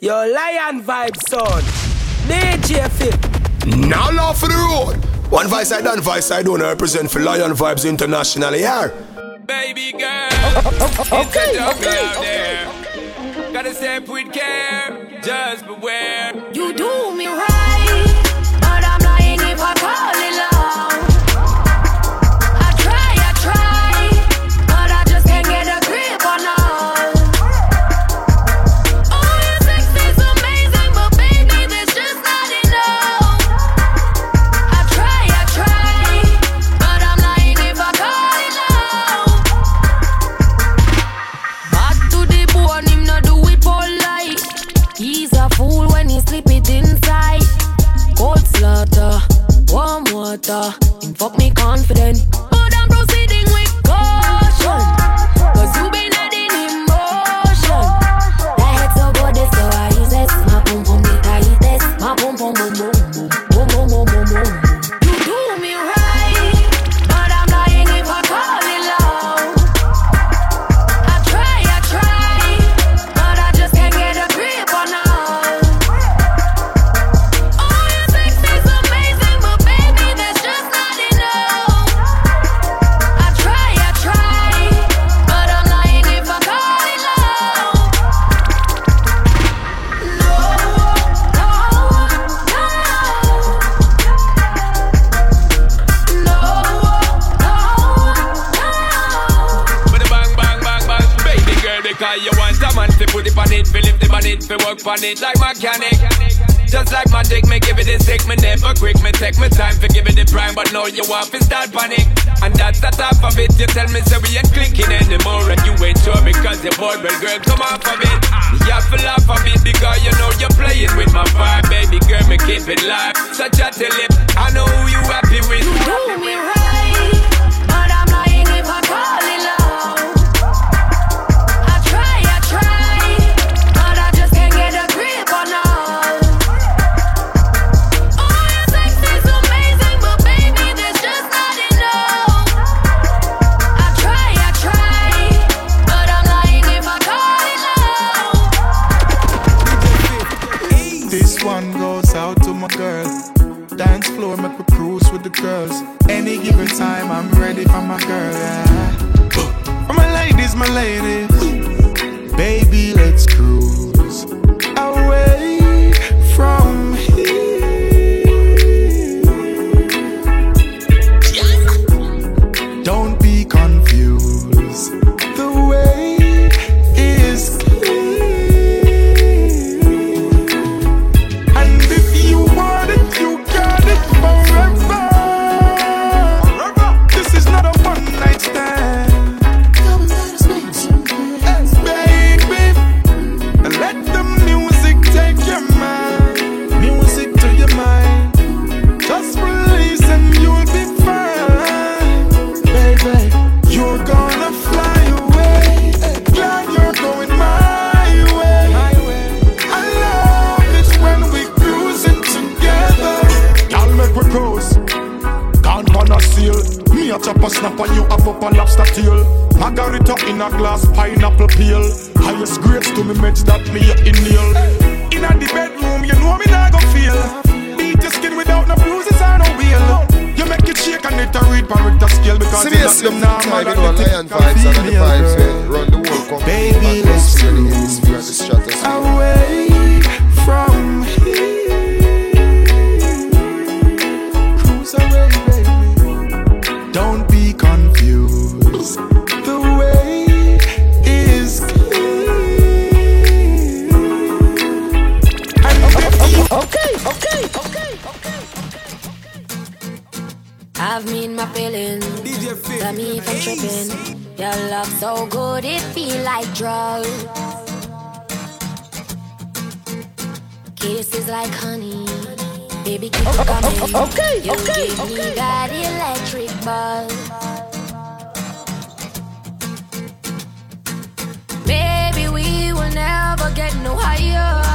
Your lion vibe son. DJ FIF. Now laugh for the road. One vice I done, vice I don't represent for Lion Vibes internationally. Yeah. Baby girl, oh, oh, oh, okay, it's a jungle okay, out okay, there. Okay. Gotta step with care, just beware. You do you want is start panic. And that's the top of it. You tell me, say we ain't clinking anymore. And you ain't sure because the boy. Well, girl, come off of it. You have to laugh of it because you know you're playing with my vibe. Baby girl, me keep it live. Such a tell. I know who you happy with. You do me right. time, I'm ready for my girl, yeah. For my ladies, my ladies. Baby, let's go. run the world Baby, let's run away from here. Don't be confused. The way is clear. I've mean my feelings benefit. Got me from tripping. Your love so good it feel like drugs. Kisses like honey. Baby, keep oh, oh, oh, coming. Oh, oh, okay, you okay, give okay. me that electric buzz. Baby, we will never get no higher.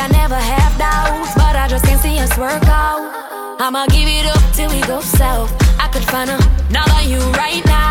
I never have doubts, but I just can't see us work out. I'ma give it up till we go south. I could find another you right now,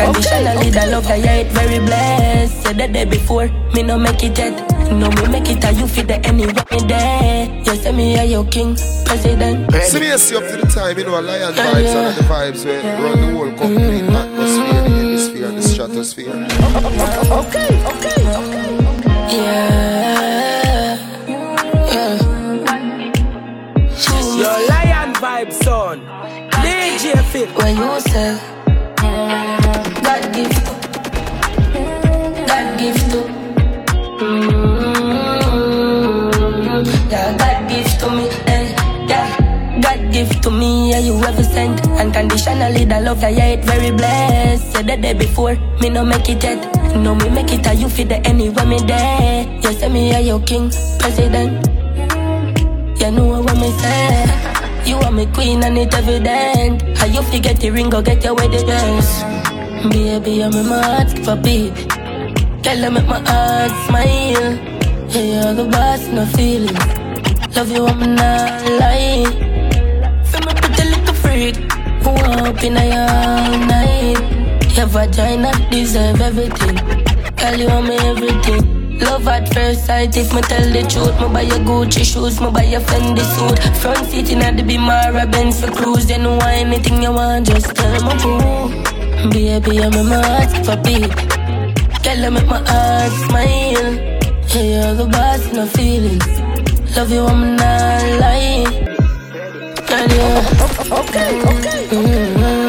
sent Unconditionally, the love that yeah, it very blessed Said the day before, me no make it yet No, me make it, and you fit the anywhere me there You say me, yeah, your king, president See me Seriously, up to the time, you know, a lion vibes and the vibes where run the whole complete atmosphere, the hemisphere, the stratosphere. Okay, okay, okay. okay. Yeah, yeah Your lion vibe son. DJ FIF. When you say to me Yeah, you ever sent Unconditionally the love that yeah, it very blessed Said the day before, me no make it yet No, me make it, and you fit the anywhere me there You say me, yeah, your king, president you know what I want me say. You are my queen and it evident. How you forget the ring, go get your wedding dress. Baby, I'm in my heart for beat. Girl, I make my heart smile. Yeah, you're the boss, no feelings. Love you, I'm not lying. Who up in all night. Your vagina deserve everything. Girl, you want me everything. Love at first sight, if me tell the truth. Me buy your Gucci shoes, me buy your Fendi suit. Front seat in the Bimara Benz for cruise. You know anything you want, just tell me boo. Baby, I'm in my heart for beat. Girl, I make my heart smile. Yeah, you're the boss, no feelings. Love you, I'm not lying. Yeah. Okay, okay. Mm-hmm.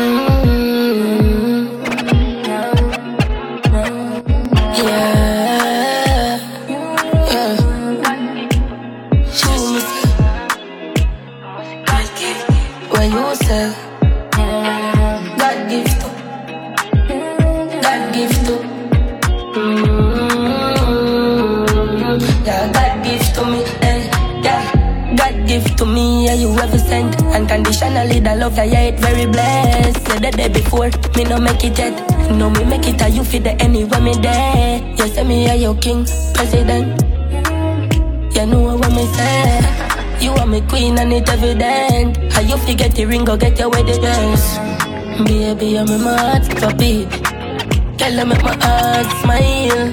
That yeah, it very blessed. Said the day before, me no make it yet, no me make it, and you feel the anywhere me there. You say me, yeah, your king, president. You know what me say. You are my queen and it evident. How you forget the ring, or get your wedding dress. Baby, I'm in my heart beat. Girl, I make my heart smile.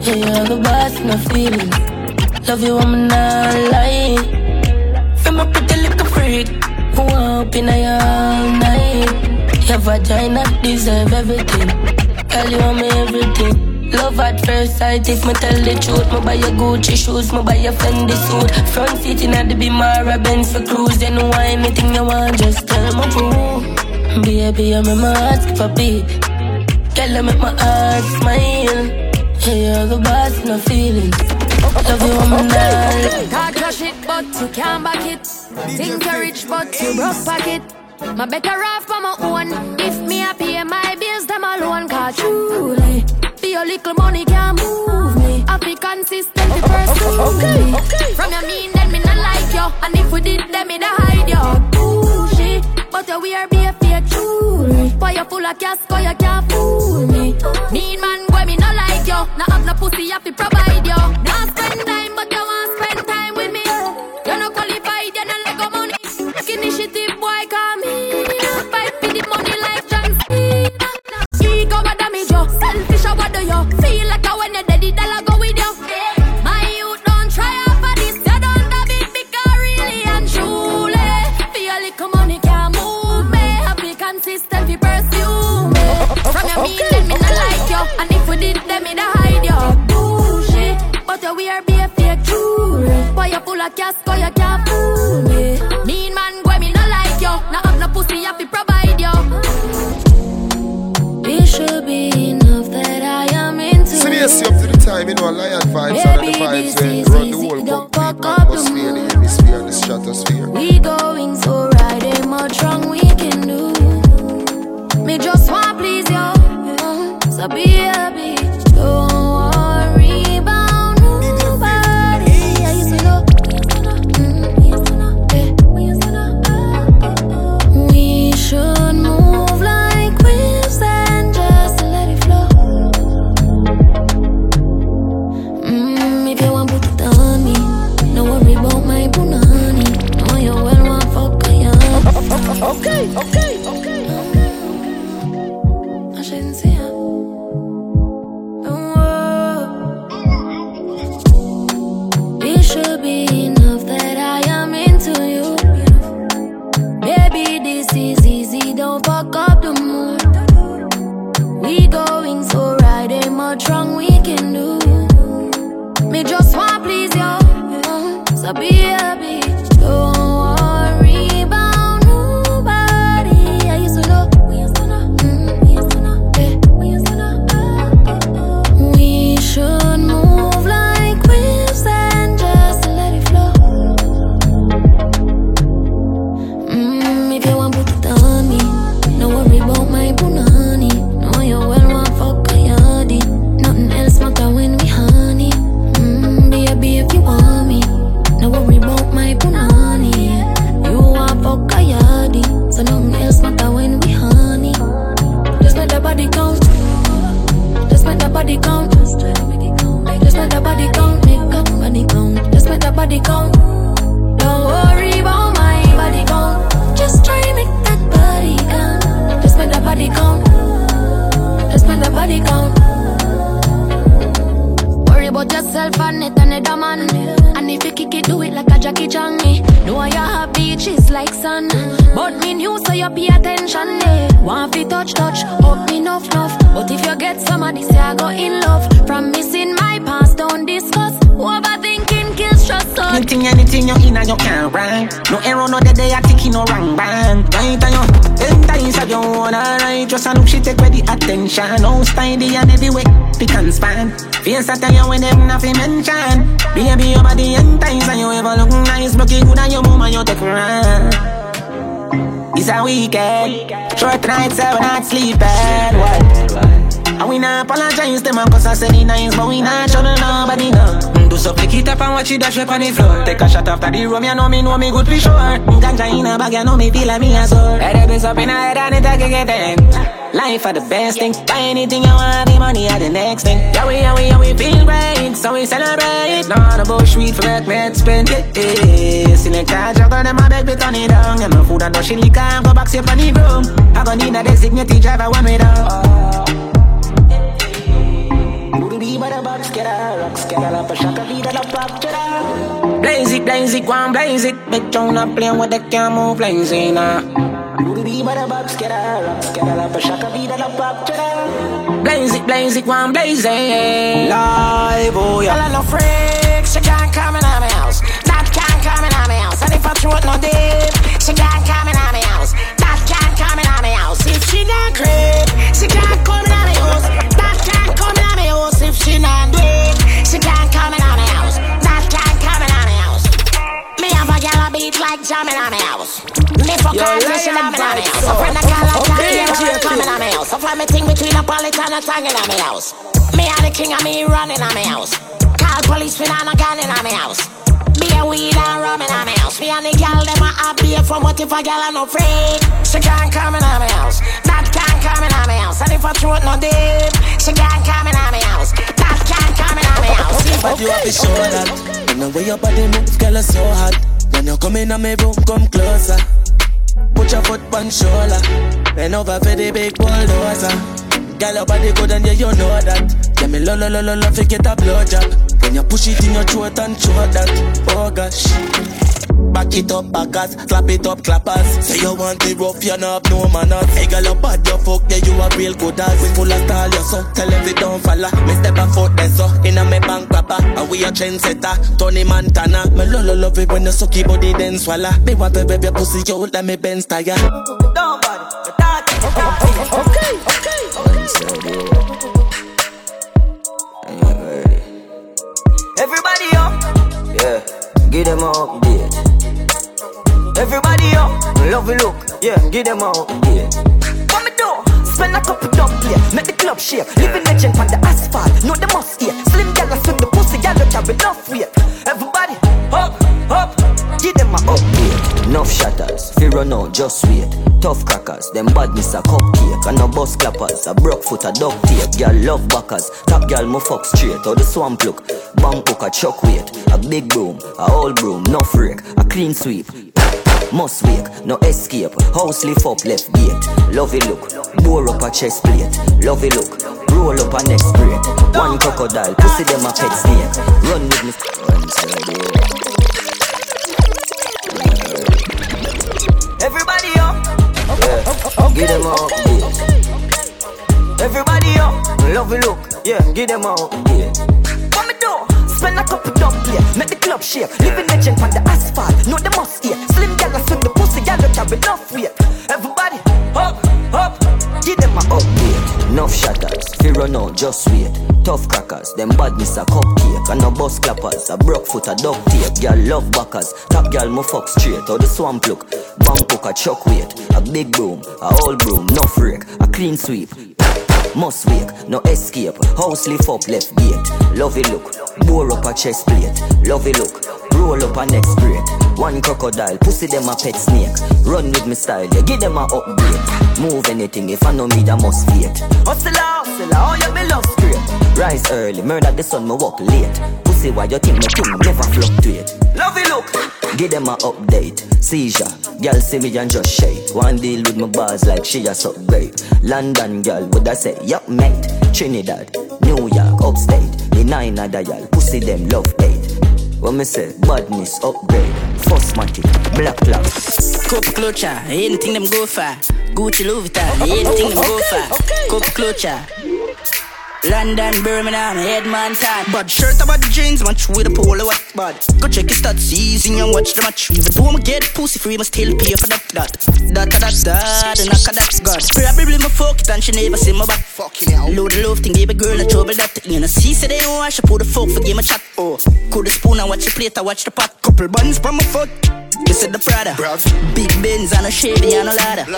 Yeah, you're the boss, no feelings. Love you, I'm not lying. Feel my pretty little freak. Who up in all night. Your vagina deserve everything. Girl, you me everything. Love at first sight, if me tell the truth. Me buy your Gucci shoes, me buy your Fendi suit. Front seat in the Bimara Benz for cruise. You know why anything you want, just tell me boo. Baby, I'm in my heart for beat. Girl, I make my heart smile. Yeah, you're the boss, no feelings. Love you, I'm not. Talk your shit, but you can't back it. Think you're rich, but you broke pocket. My better off for my own. If me a pay my bills, them alone. Cause truly, be your little money can move me. I be consistent, be pursue me. From your mean, then me not like you. And if we did, then me da hide you. Bougie, but you wear be a fake jewelry. Boy, you full of cash, boy, you can't fool me. Mean man, boy, me not like you. Now have no pussy, have to provide you. Now You wear be a fake jewelry. Boy, you full of cash, so you can't fool me. Mean man, boy, me no like you. Now have no pussy, I fi provide you. It should be enough that I am into you. up to the time, you know, lion vibes and the vibes is run nights sleeping. What? And we not apologize them cause I said it nice, but we not show nobody no. Mm, Do so flick it up and watch it dash up on the floor. Take a shot after the room, you know me, know me good for sure. Mm, Ganja in a bag, you know me feel like me a soul. Head up is up in a head and it a kick it. Life are the best thing. Buy anything you want, the money are the next thing. Yeah, we, yeah, we, yeah, we feel great, so we celebrate. Nah, the bush sweet for make me spend it. Yeah, select a juggle, them a beg me turn it down. Yeah, my food and dusty liquor, and go back safe on the room. I gon' need a designated driver when we down. Blaze it, blaze it, go and blaze it. Bitch, on a plane with the can't move planes in uh. Blaze it, blaze it, go and blaze it. Live, oh yeah. Girl, no freak, she can't come in my house. That can't come in my house. And if I throw it no deep, she can't come in my house. That can't come in my house. If she not creep, she can't come in my house. That can't come in my house. If she not do it, she can't come in my house. That can't come in my house. Me have a girl a beat like jamming on my house. Me fuck Yo, her till she Lion love me on house. so. A friend a call like Okay, that, okay, yeah, coming on my house. So fly me thing between a politan and a tongue in my house. Me are the king of me running on my house. Call police when I'm a gun in my house. Be a weed and rum in my house. Me and the girl them a happy from what if a girl a no freak. She can't come in my house. That can't come in my house. And if I throw it no deep, she can't come in my house. That can't come in my house. But you have to show that When the way your body move, girl, is so hot When you come in my room, come closer Put your foot on shoulder Bend over for the big bulldozer Girl, your body good and yeah, you know that Yeah, me lo lo lo lo love to get a blowjob When you push it in your throat and throat that Oh gosh Back it up, backers, slap it up, clappers. Say you want it rough, you know no manners. Hey girl, you bad, you fuck, yeah, you a real good ass. We full of style, you so tell they don't follow. Me step a foot there, we a trendsetter, Tony Montana. Me lolo love it when you suck your body then swallow. Me want to baby pussy out, let me bend tire. Don't body, okay, okay, okay. Everybody up, yeah, give them a update. Everybody up, love it look, yeah, give them a update. Spend a couple dumb here, make the club shake. Living legend on the asphalt, know the must here. Slim gal swim the pussy, gal carry enough weight. Everybody up, up, give them a update. Enough shatters, fear run out, just wait. Tough crackers, them badness a cupcake And no bus clappers, a broke foot a duct tape Girl love backers, top girl mo fuck straight Or the swamp look, bang hook a chuck weight A big broom, a old broom, no freak A clean sweep, must wake, no escape House lift up left gate, lovey look Bore up a chest plate, lovey look Roll up a neck spray One crocodile, pussy them a pet snake Run with me, Everybody up, yeah. Give them a update. Everybody up, love it look, yeah. Give them a update. What me do? Spend a couple dumb here, make the club shake. Living legend on the asphalt, know the must here. Slim gal swim the pussy, gal carry enough weight. Everybody up, up. Give them a update. Enough shatters, fear run out, just wait. Tough crackers, them badness a cupcake And no bus clappers, a broke foot a duct tape Girl love backers, top girl mo fuck straight Or the swamp look, bank hook a chuck weight A big broom, a old broom, no freak A clean sweep, must wake, no escape. House lift up left gate. Lovey look, bore up a chest plate. Lovey look, roll up a next break. One crocodile, pussy them a pet snake. Run with me style, yeah, give them a update Move anything, if I know me, that must fake. Hustle, hustle, oh you me love scrape. Rise early, murder the sun, me walk late. Pussy, why you think me thing never fluctuate Lovey look, give them a update. Seizure, girl see me and just shake. One deal with my bars like she a suck great. London girl, would I say, yup mate. Trinidad, New York, upstate. The nine other y'all, pussy them love hate. When me say, badness upgrade. First matic, black cloud. Cup clutcher, anything them go for. Gucci Louis Vuitton, anything them go for. Cup clutcher. London, Birmingham, headman town. Bad shirt about the jeans, match with a polo what bad. Go check your stats, easy and watch the match. Even though I'ma get pussy free, must still pay for that, that. That, that, that, and knock that, God. Probably my fuck it and she never see my back. Fucking hell. Load the love thing, give a girl a trouble that. You know, see, say they don't wash, I put the fuck for game a chat. Oh, cool the spoon and watch the plate, I watch the pot. Couple buns from my foot. This is the Prada. Big Benz and a Chevy and a ladder.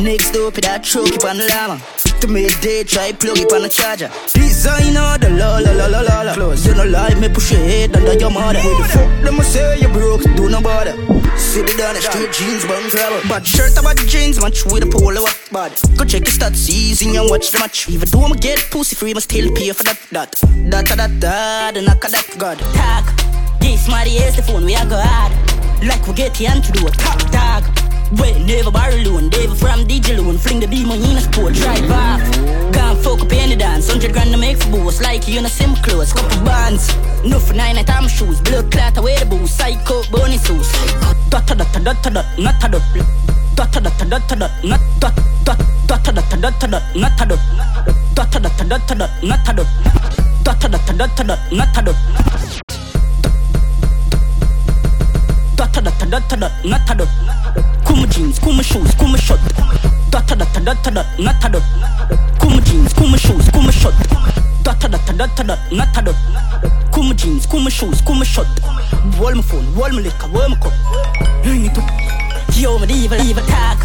Next door, put that truck up on the llama. To make day, try plug it on the charger. Designer, the la la la la la la. Close, you no lie, me push your head under your mother. Where the fuck them say you broke, do no bother. Sit it down, the straight jeans, bum grabber. Bad shirt about the jeans, match with a polo up bad. Go check your stats, easy and watch the match. Even though I'ma get pussy free, must still pay for that, that. That, that, that, that, the knock of that, God. Tag, this money is the phone, we are go hard. Like we get the to do a top dog. Wait, never borrow loan, never from DJ loan. Fling the beam on in a sport, drive off. Can't fuck up any dance, 100 grand to make for boss. Like you in a sim clothes, couple bands. No for nine night I'm shoes, blood clot away the booze. Psycho, bunny sauce. Dot dot dot dot dot not a dot. Dot dot dot dot dot not dot dot dot dot dot dot not a dot. Dot dot dot dot dot not a dot. Dot dot dot dot dot not a dot. Data data data dot not a dot. Kuma jeans, kuma shoes, kuma shot. Data data data dot not a dot. Kuma jeans, kuma shoes, kuma shot. Data data data dot not a dot. Kuma jeans, kuma shoes, kuma shot. Wall my phone, wall my liquor, wall my cup. Yo, my diva, diva tag.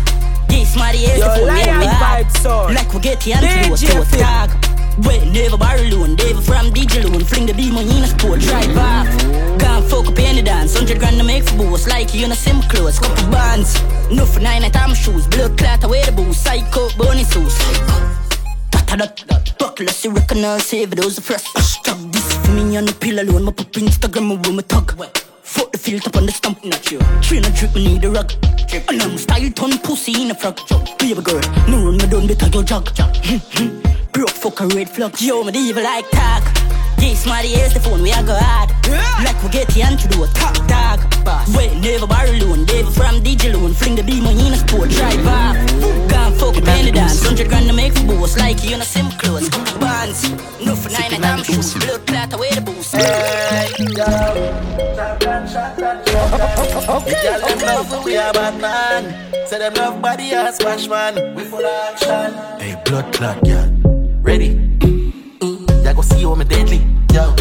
This my is phone, Lion yeah, vibe. Like we get the antidote to tag. Wait, never borrow loan, never from DJ loan. Fling the beam on in a sport, drive off. Can't fuck up any dance, 100 grand to make for boss. Like you in a sim clothes, couple bands. No for nine night I'm shoes, blood clot away the booze. Psycho, bunny sauce. Buckle, see recognize, save those fresh. Stop this for me on the pill alone. My pop Instagram, my woman talk. Fuck the filter on the stump, not you. Train a drip, me need a rug. And I'm style ton pussy in a frog. Baby girl, no run me done better your jog. Broke fuck a red flag. Yo, my diva like tag. This my the phone, we are go hard. Like we get the antidote, top dog. Wait, never borrow loan, never from DJ loan. Fling the beam on in a sport, drive off. Gone fuck with Benny dance, 100 grand to make for boss. Like you in a sim clothes, bands. No for nine and damn shoes, blood clot away the boost. Hey, yo. Okay, okay, them we are bad man. Say them love body ass smash man. We full action. Hey, blood clot, yeah. Ready? Mm, yeah, go see you, me deadly. Yo,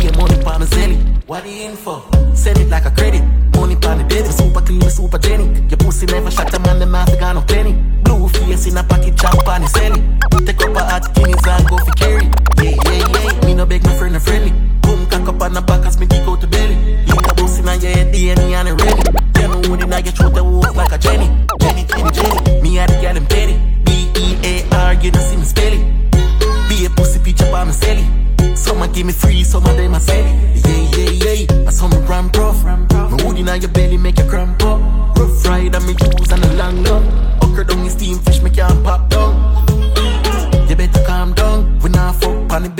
get money pa me zelly. What the info? Send it like a credit. Money pa me baby, super clean, super Jenny. Your pussy never shut a man, the mouth got no penny. Blue face in a pocket, jump on the selling. Take up a hot guineas and go for carry. Yeah, yeah, yeah. Me no beg my friend, no friendly. Boom, cock up on the back as me dig out the belly. Link a pussy in your head, DNA and it ready. You know when I get through the wolf like a Jenny. Jenny, Jenny, Jenny. Me and the girl, I'm petty. B-E-A-R, you don't see me spell. My celly. Some a give me free, some of them a sell it. Yeah, yeah, yeah. I saw me ramp rough. My wood in your belly make you cramp up. Rough ride and me use and a long long.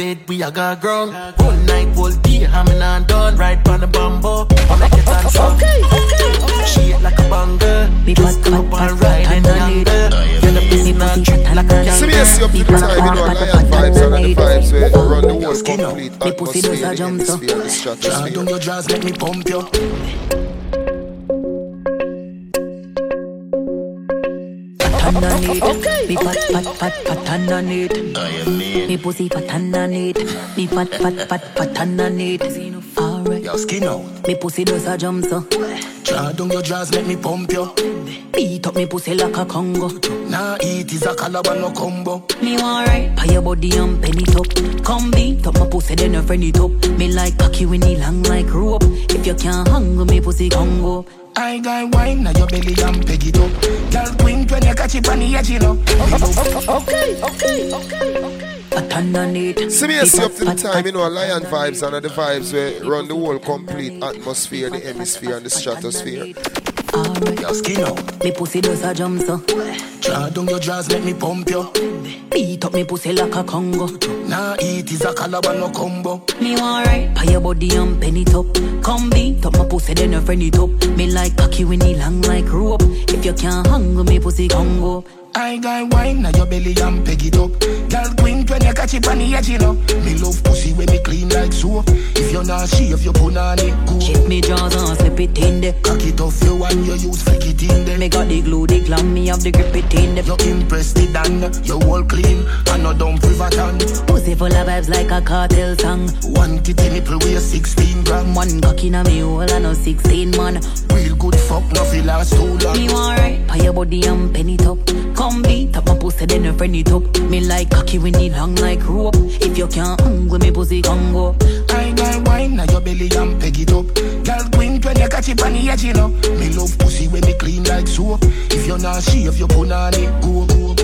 Bed, we a got ground. One night, whole day, hamming and done. Ride on the bamboo, I make it dance up. Okay, okay, okay. Shit like a banger. Just come up and ride and younger. You're the pussy not treat like a See me as you up to the time, you know, lion vibes and the vibes where run the whole complete atmosphere, the hemisphere, the stratosphere. Down your jaws, make me pump you. Pat underneath. Okay. Me pat pat pat pat underneath. Me pussy pat underneath. Me pat pat pat pat underneath. Alright. Your skin out. Me pussy does a jump so. Draw down your jaws, make me pump you. Beat up me pussy like a Congo. Nah, eat is a caliber no combo. Me want right. Pay your body and penny top. Come beat up my pussy, then you friend it up. Me like cocky when he long like rope. If you can't hang with me pussy Congo. I got wine now your belly and peg it up. Girl twink when you catch it on the edge, you know. Okay, okay, okay, okay. See me as you up to the time, you know, lion vibes and the vibes where run the whole complete atmosphere, the hemisphere and the stratosphere. Alright. Your skin out. Me pussy does a jump so. Draw down your jaws, make me pump you. Beat up me pussy like a Congo. Nah, eat is a caliber no combo. Me want right. Pay your body and penny top. Come beat up my pussy, then you friend it up. Me like cocky when he long like rope. If you can't hang with me pussy Congo. I got wine now your belly and peg it up. Girl twink when you catch it on the edge, you know. Me love pussy when me clean like soap. If you're not shave, you put on it good. Shake me jaws and slip it in there. Cock it off you and you use flick it in there. Me got the glue, the glam, me have the grip it in there. You impressed it and you all clean and no dumb privaton. Pussy full of vibes like a cartel song. One titty nipple weigh 16 gram. One cock in a me hole and no 16 man. Real good fuck, no feel last too long. Me want right. Pay your body and penny top. Come beat up my pussy, then you friend it up. Me like cocky when it long like rope. If you can't with me pussy Congo. I got wine now your belly and peg it up. Girl twink when you catch it on the edge, you know. Me love pussy when me clean like soap. If you're not shave, you put on it go go.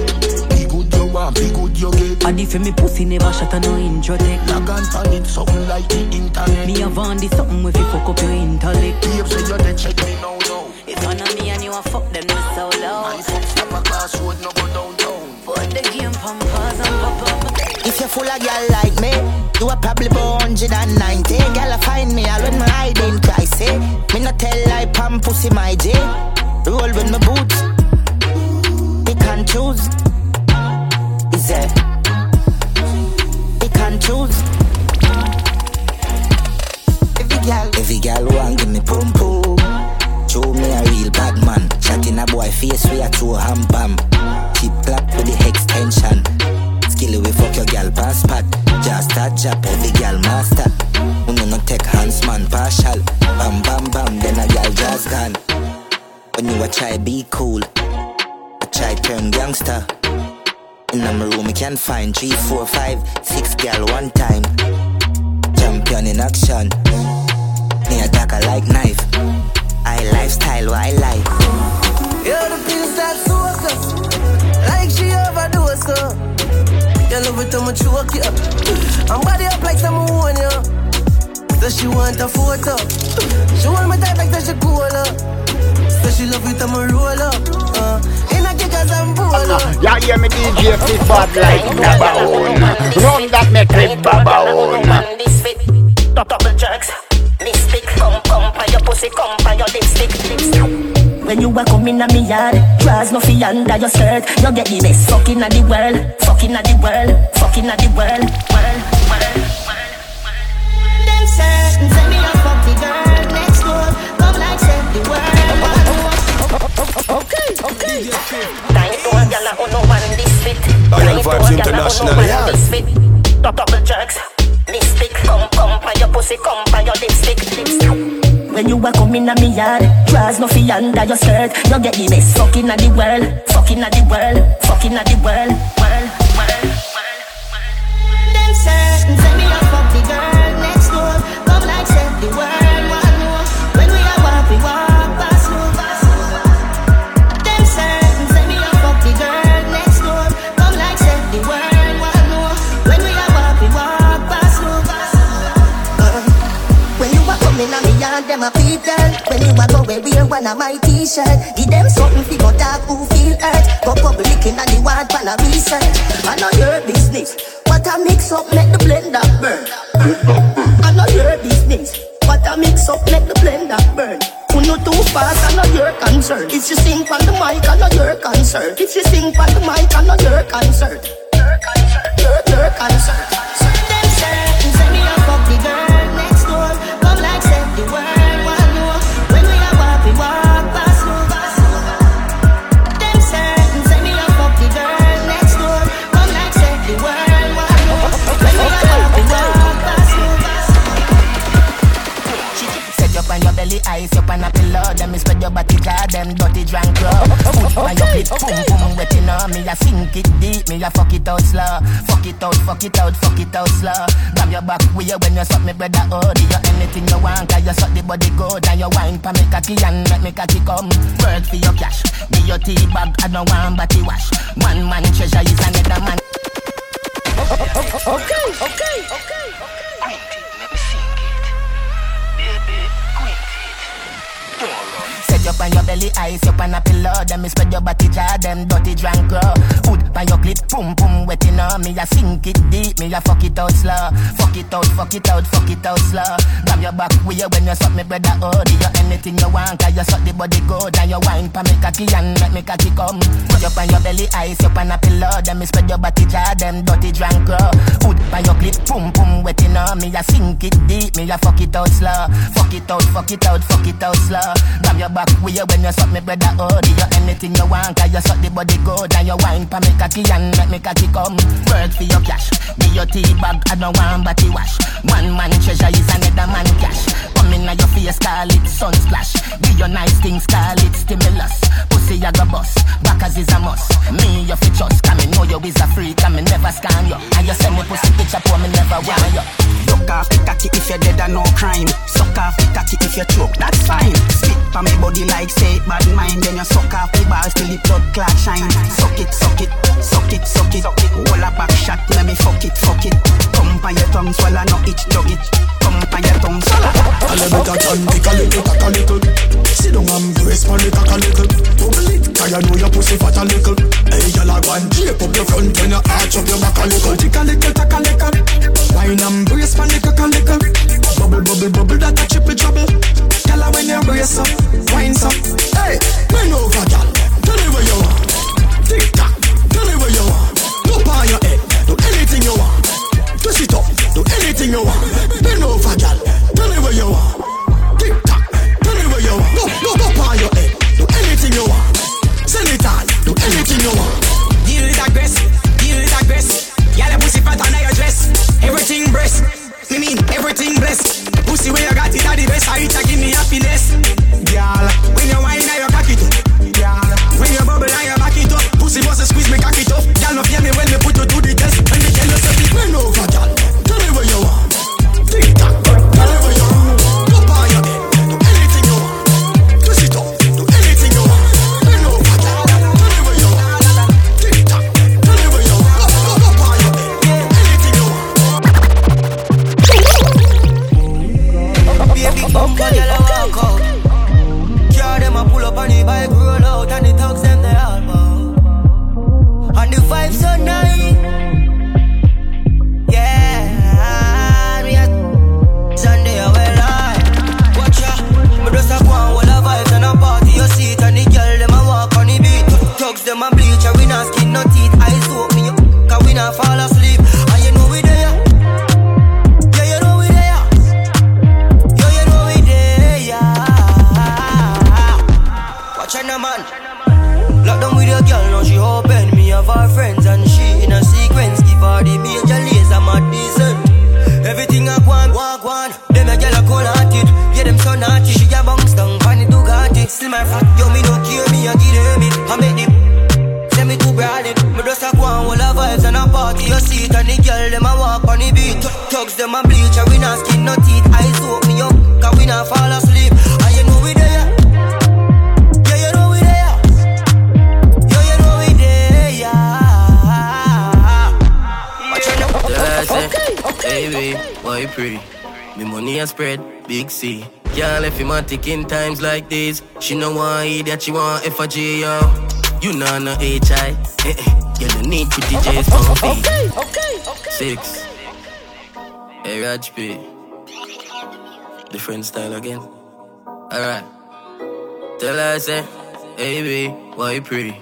Be good you want, be good you get. And if me pussy never shut a no intro take. Log on on it, something like the internet. Me have on this something if you fuck up your intellect. Babes, say you dead, check me now, now. If one of me and you a fuck them, me so loud. My fuck stop a class road, no go downtown. Put the game from pause and pop up. If you're full of girl like me, you are probably born 190. Girl, I find me, I'll when my hiding Christ, eh? Me not tell lie, pam pussy my J. Roll with my boots. Pick and choose. Is it? And choose. Every girl, every girl want give me pum pum. Show me a real bad man. Shot in a boy face, we a two ham bam. Keep clap with the extension. Skill we fuck your girl pass pat. Just start jab every girl master. Uno no take hands man partial. Bam bam bam, then a girl just gone. When you a try be cool, I try turn gangster. In my room, we can find three, four, five, six gal one time. Champion in action. Me attack like knife. I lifestyle what I like. You're the things that soak Like she overdose so You love it how much choke you I'm body up like someone own you So she want a photo. She want me tight like that she cool up So she love it how me roll up uh, In a kickers and pull up. Ya hear me DJ fi bad like Nabaon Run that make me babaon Double jerks when you a come in a me yard, drawers no fi under your skirt. You get the best fucking of the world, fucking of the world, fucking of the world, world, world, world. Them say, say me a fuck the girl next door, come like say the world. Okay, okay. Time to a gyal who no one this fit. Lion Vibes International, yeah. Double jerks, mystic. Come, come, by your pussy, come, by your lipstick, lipstick. When you a come in me yard, drawers no fi under your skirt. You get the best fucking of the world, fucking of the world, fucking of the world. Them say, say me a fuck the girl next door, come like say the world yard, them a people. When you a go where wear one of my t-shirt, give them something fi go talk who feel hurt. Go public in the ward pan a research. I know your business. What a mix up make the blender burn. I know your business. What a mix up make the blender burn. Who know too fast, I know your concern. If you sing on the mic, I know your concern. If you sing on the mic, I know your concern. Your concern. Your, your concern. Ice you on a pillow. Then me spread your body jar, them dirty drunk club. Oh, oh, on your clit, boom boom wetting on me. I sink it deep, me I fuck it out slow. Fuck it out, fuck it out, fuck it out slow. Grab your back with you when you suck me brother oh Do you anything you want, cause you suck the body good. And you wine pa me cocky and make me cocky come. Work for your cash, me your tea bag, I don't want body wash. One man treasure is another man. Oh, okay, okay, okay, okay. Set you on your belly, ice you on a pillow. Then me spread your body jar, them dirty drunk girl. Foot on your clit, boom boom wetting on uh, me. I sink it deep, me I fuck it out slow. Fuck it out, fuck it out, fuck it out slow. Grab your back with you when you suck me brother oh Do you anything you want, cause you suck the body good. And you wine pa me cocky and make me cocky come. Put you on your belly, ice you on a pillow. Then me spread your body jar, them dirty drunk girl. Foot on your clit, boom boom wetting on uh, me. I sink it deep, me I fuck it out slow. Fuck it out, fuck it out, fuck it out slow. Grab your back with you when you suck me brother oh Do you anything you want, cause you suck the body good. And you wine pa me cocky and make me cocky come. Work for your cash, me your tea bag, I don't want body wash. One man treasure is another man cash. Come in your face, call it sun splash. Give your nice things, call it stimulus. Pussy I go bust, Back as is a must. Me you fi trust, come me know you is a freak, and me never scan you. And you send me pussy picture, for me never want you. Suck off the cocky if you're dead and no crime. Suck off the cocky if you choke, that's fine. Spit pa me body like say bad mind. Then you suck off the balls till the blood clot shine. Suck it, suck it, suck it, suck it. Hold a back shot, let me fuck it, fuck it. Come pa your tongue, swallow no itch, jug it. Come pa your tongue, swallow. A little bit of turn, take a little, cock a little. Sit down and brace for the cock a little. Bubble it, cause you know your pussy fat a little. Hey, you like one, drape up your front, then you arch up your back a little. Tick a little, tack a little. Wine and brace for the cock a little. Bubble, bubble, bubble, that a triple trouble. Tell her when you brace up, wine up. Hey, bend over, gal. A spread, big C. Girl, if you man in times like this, she no want eat that she want FG, yo. You know no HI, eh eh. You no need pretty J's for me. Okay, okay, okay. Six. Hey, Raj P. Different style again. Alright. Tell her, say, hey, baby, why you pretty?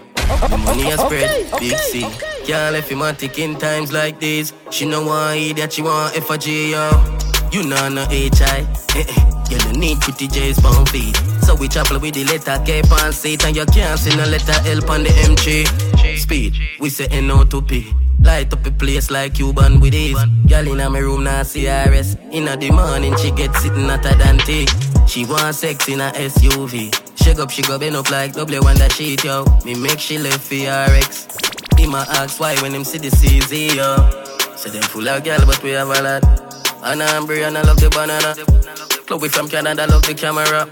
The money a spread, big C. Girl, if you man in times like this, she no want eat that she want FG, yo. You know no HI, eh eh. You no need pretty J's pound feet. So we chapel with the letter K pan seat and you can't see no letter L on the MG. Speed, we say N to P. Light up a place like Cuban with ease. Girl in my room now CRS. In the morning she get sitting at a Dante. She want sex in a SUV. Shake up, she go bend up like double one that sheet, yo. Me make she left for RX. Be my ask why when them see the CZ, yo. Say them full of girl, but we have a lot. And I'm Brianna, love the banana. Chloe from Canada, love the camera.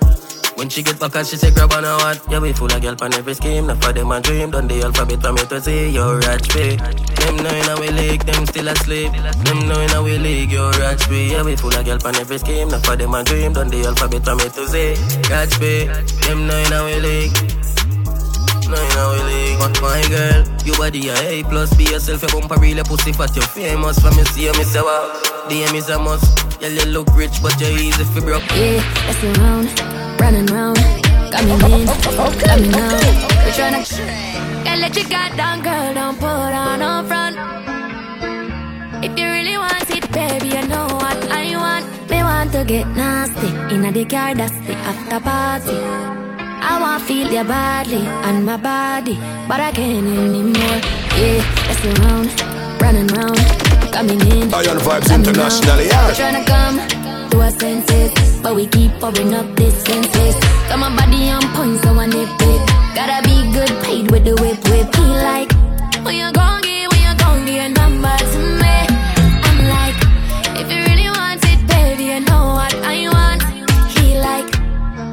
When she get back, and she say grab on a what? Yeah, we full of girl pan every scheme. Now for them a dream, done the alphabet for me to see. Yo, Raj P. Them know in our league, them still asleep. Them know in our league, yo, Raj P. Yeah, we full of girl pan every scheme. Now for them a dream, done the alphabet for me to see. Raj P. Them know in our league. No, you know we league. But my girl, you body a A plus. Be yourself, a bumper real pussy fat. You famous for me, see you, me say wow. DM is a must. Yeah, you look rich, but you're easy for broke. Yeah, that's around, running round. Coming in, coming out. We tryna Girl, let your guard down, girl, don't put on up front. If you really want it, baby, you know what I want. Me want to get nasty in a the car, that's the after party. I want to feel your body and my body, but I can't anymore. Yeah, that's around, running round, coming in. Iron Vibes International, yeah. We're tryna come to our senses, but we keep pouring up distances. Got my body on point, so I nip it. Gotta be good, paid with the whip, whip. He like, when you gon' get, when you gon' get a number to me. I'm like, if you really want it, baby, you know what I want. He like,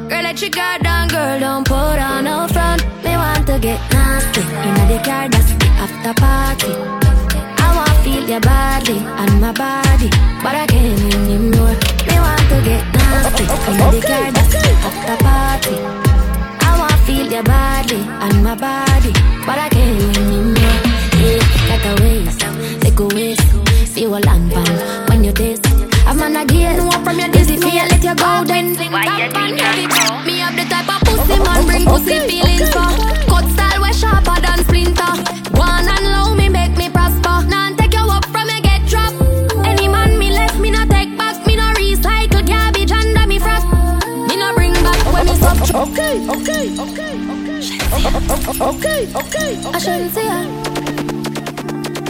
girl, let your guard down, girl, don't put on no front. Me want to get nasty, in the car, that's the after party. I want feel your body and my body, but I can't anymore. Me want to get nasty, in the car, that's the after party. I want feel your body and my body, but I can't anymore. Yeah, like a waist, like a waist, see what long pan when you taste. I'm on again, no from your dizzy feel, let you go then. Why you do that? The type of pussy man, bring pussy feelings for. Cut style way sharper than splinter. Go on and low me, make me prosper. Now take you up from me get dropped. Any man me left, me no take back, me no recycle garbage under me frost. Me no bring back when me stop. Okay, okay, okay, okay. Okay, okay. I shouldn't say.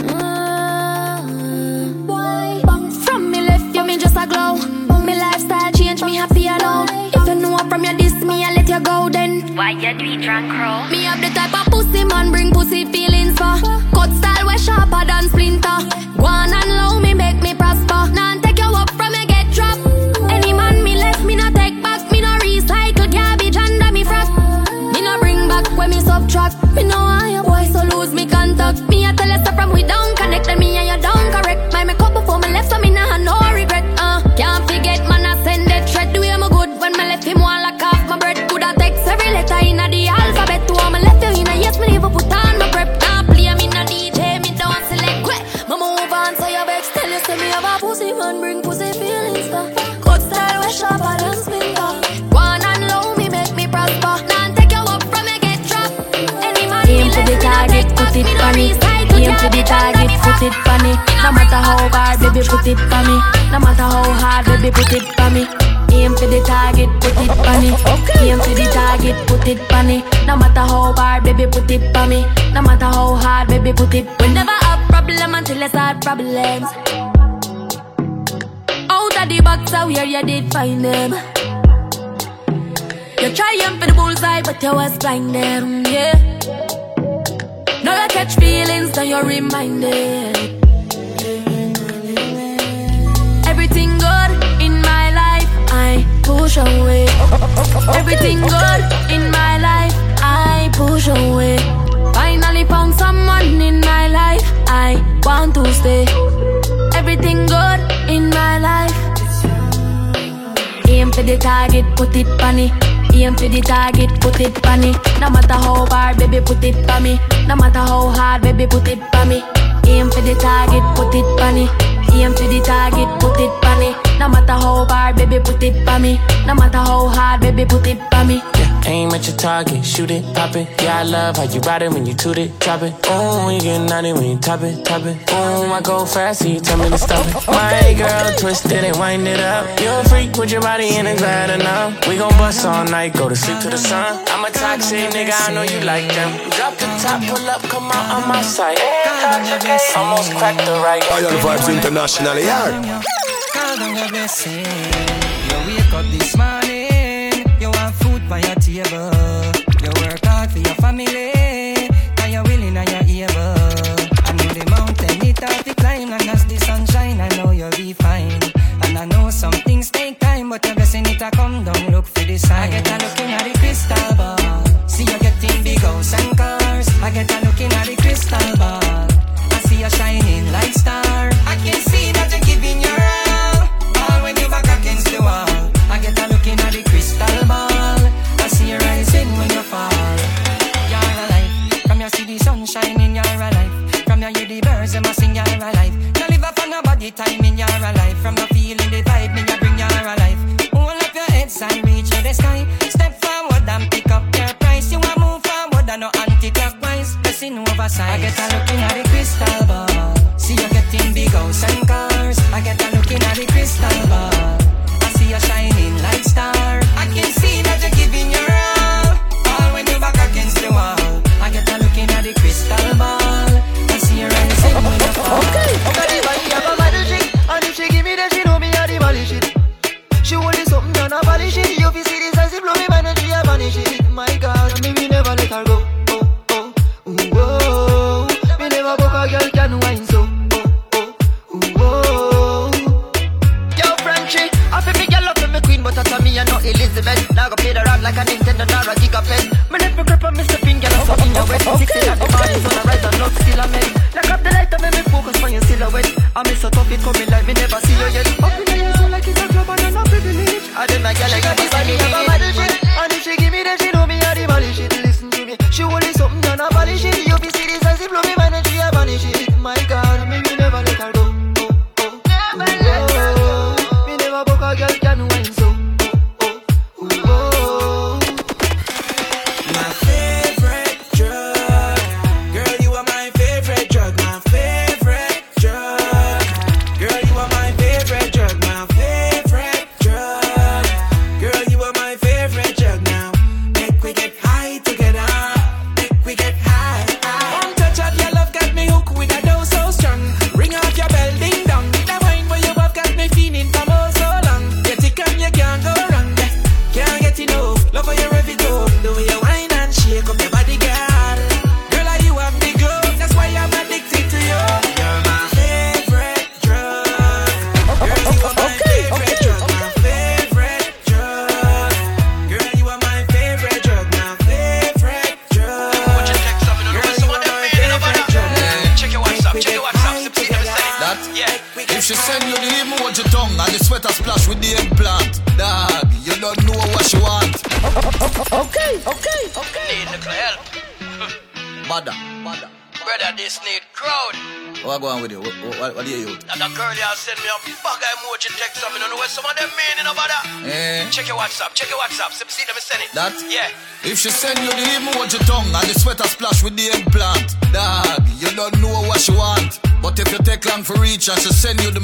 Mm, why? From me left you, me just a glow. Me lifestyle change, me happy alone. If you know from your diss me, let you go then. Why you do it drunk, crow? Me have the type of pussy man, bring pussy feelings for. Cut style way sharper than splinter. Go on and low me, make me prosper. Now take you up from me get dropped. Any man me left, me no take back. Me no recycle garbage under me frost. Me no bring back when me subtract. Me no want your boy so lose me contact. Me I tell you stuff from we down it. No matter how hard, baby, put it on me. No matter how hard, baby, put it on me. Aim for the target, put it on it. Aim for the target, put it on it. No matter how hard, baby, put it on me. No matter how hard, baby, put it. We never have problem until it's start problems. Out of the box, out here you did find them. You're trying for the bullseye, but you was blinded, yeah. Now you catch feelings, now you're reminded. Push away. Everything good in my life, I push away. Finally found someone in my life, I want to stay. Everything good in my life. Aim for the target, put it it. Aim for the target, put it me. No matter how hard, baby, put it on me. No matter how hard, baby, put it on me. Aim for the target, put it me. Aim for the target, put it me. No matter how hard, baby, put it on me. No matter how hard, baby, put it on me. Yeah, Aim at your target, shoot it, pop it. Yeah, I love how you ride it when you toot it, drop it. Oh, when you get naughty when you top it, top it. Oh, I go fast, so you tell me to stop it. My girl, twist it and wind it up. You a freak with your body in and it's bad enough. We gon' bust all night, go to sleep to the sun. I'm a toxic nigga, I know you like them. Drop the top, pull up, come out on my side. Almost cracked the right. Iron Vibes International, yeah. Call down your blessing. You wake up this morning, you want food by your table. You work hard for your family, and you're willing and you're able. I know the mountain it have to climb, and as the sunshine, I know you'll be fine. And I know some things take time, but your blessing it a come down. Look for the sign. I get a looking That? Yeah. If she send you the emoji tongue and the sweater splash with the eggplant, dog, you don't know what she want. But if you take long for reach and she send you the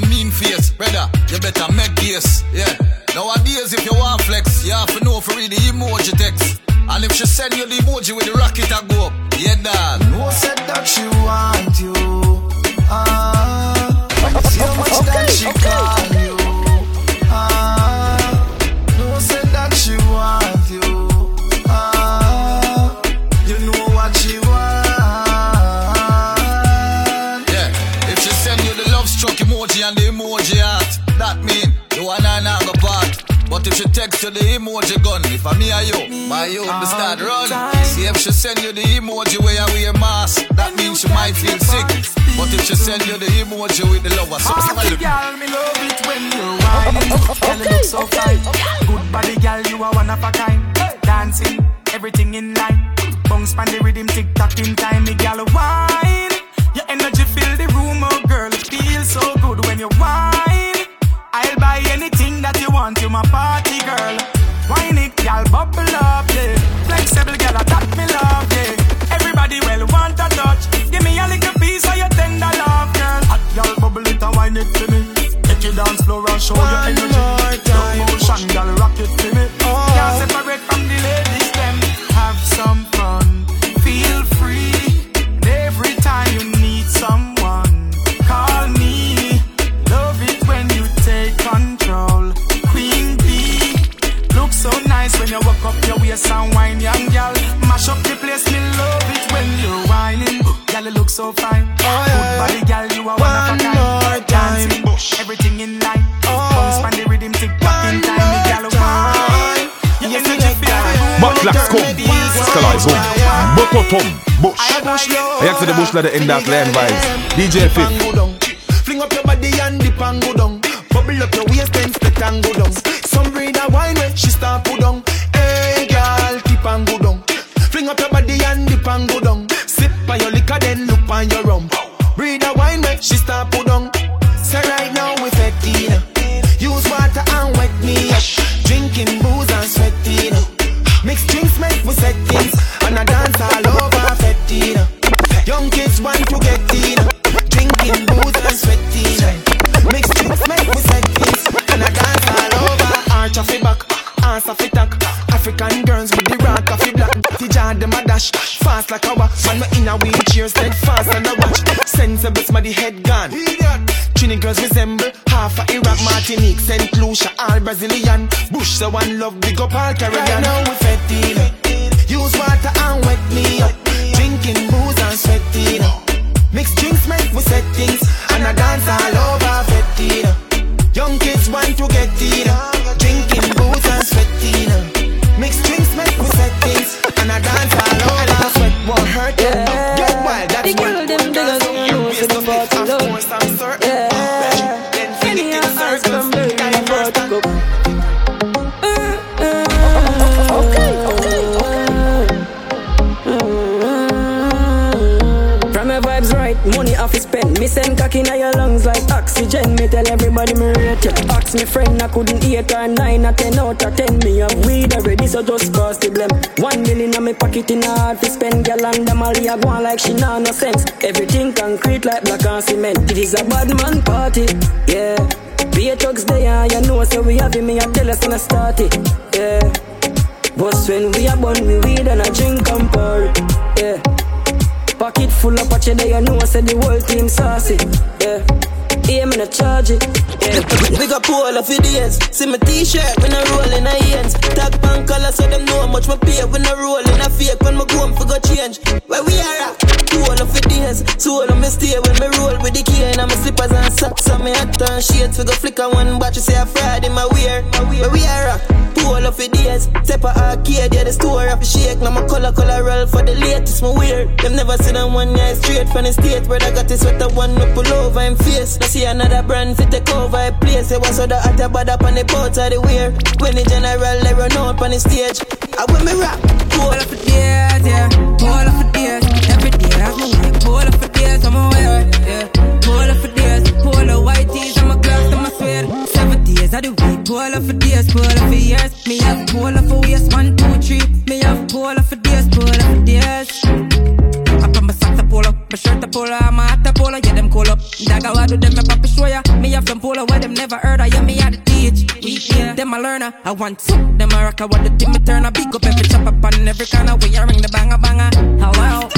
emoji gun, if I'm me or you, my you me start run. See if she send you the emoji where you wear mask, that means she might feel sick. But if she send you the emoji with the lover, so Party girl, me love it when you're whining. Girl, you look so fine. Good body, girl, you are one of a kind. Dancing, everything in line. Bounce pan the rhythm, tick tock in time. Me girl, wine. Your energy fill the room, oh girl, it feels so good when you whine. I'll buy anything that you want, you my party girl. It, bubble up, yeah. Flexible, girl, that me love, yeah. Everybody well want a touch. Give me a little piece of your tender love, girl. Hot girl, bubble it and wine it to me. Take your dance floor and show your energy. Slow walk up your waist and wine, young girl. Mash up the place, me love it when you're whining. Girl, you look so fine. Oh, good body, girl, you are one, of a kind. Dancing, Bush. everything in line. Oh. Bounce pan the rhythm, tick tock in time. Me girl, wine. Your energy feel the room. Matlax kom, Skalai boom, Mototom, Bush. Jak se det Bush lade in that land vibes. DJ FIF. Go down. Fling up your body and dip and go down. Bubble up your waist then split and go down. Some breed a wine when she start so one love, big up all Caribbean. Right now we fetting. Me friend, I couldn't eight or nine or ten out of ten. Me have weed already, so just pass the blame. One million in my pocket in a hard to spend. Girl and them all here go on like she nah no sense. Everything concrete like black and cement. It is a bad man party, yeah. Be thugs there, ah, you know, so we have. Me I tell us when I start it, yeah. But when we are born, we weed and I drink and party, yeah. Pocket full of patch there, you know, I said the whole team saucy. Of the days. See my t-shirt when I roll in a ends. Tag pan color so them know how much my pay when I roll in a fake when my go home for go change. Where we are at? Of the days. So all of me stay when me roll with the key and my slippers and socks and me hat and shades. We go flicker one batch. You say a Friday my wear. Where we are at? All of the days. Step a arcade, yeah, the store of the shake. Now my color color roll for the latest my wear. Them never see them one night straight from the state where I got this sweater one up pull over him face. Now see another brand fit take over a place. It was so the hot bad up on the boat of the wear. When the general they run out on the stage. I when me rap. All of the days, yeah. All of the days. Every day I have my way. All of the days I'm aware, yeah. All of the days. Of the week. All of the days, all of the years. Me have all of the waist, one, two, three. Me have all of the days, all of the days. I put my socks a polo, my shirt a polo, my hat pull up yeah them cool up. Dagga what do them, me papa show ya. Me have some polo where them never heard of, yeah me had to teach. We yeah. them a learner. I want two, them a rocker, what the team me turn a big up every chop up on every of way. I ring the banger banger. Hello,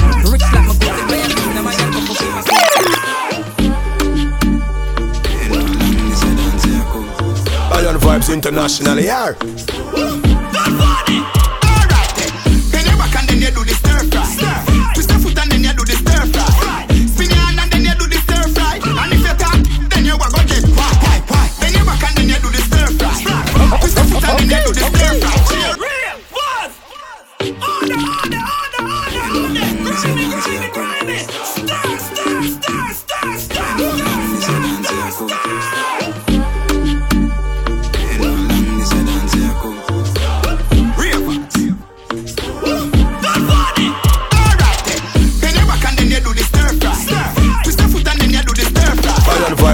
Vibes International, yeah.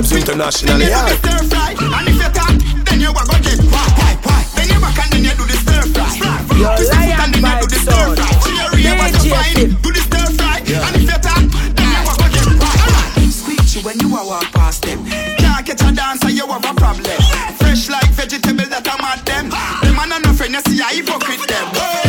Vibes International, Then you do yeah. the stir fry. And if you talk, then you go get why, why, why. Then you back and then you do the stir fry. Your Twist your foot and then you do the stir Lion fry. Cheer, you want to DJ find Tip. do the stir fry. And if you talk, then you go get why. Squeak you when you a walk past them. Can't catch a dancer, you have a problem. Fresh like vegetable that I'm at them. Them man and no friend, you see I hypocrite them. She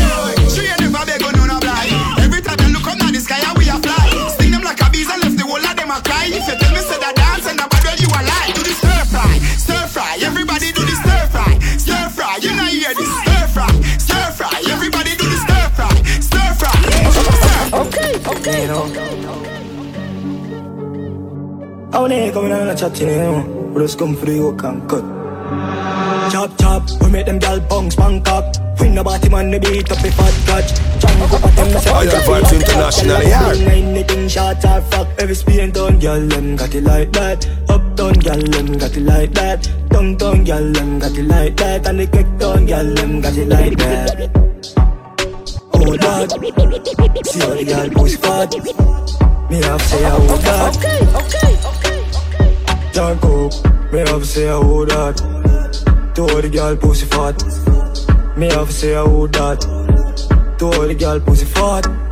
Okay, okay. I wanna come in and a chat, you know. We just come for the and cut. Chop, chop, we make them gal punks bank up. Win the body man, the beat up the fat catch. Trying go at them, I say, Iron Vibes International, yeah. Anything shots are fuck. Every spin down, gal, them got it like that. Up down, gal, them got it like that. Down, down, gal, them got it like that. And the kick down, gal, them got it like that. Oh, that. See how the gal push fat. Me have say, oh, that. Okay, okay, okay. Janko, me have say I would that. To all the girl pussy fat. Me have say I would that. To all the girl pussy fat.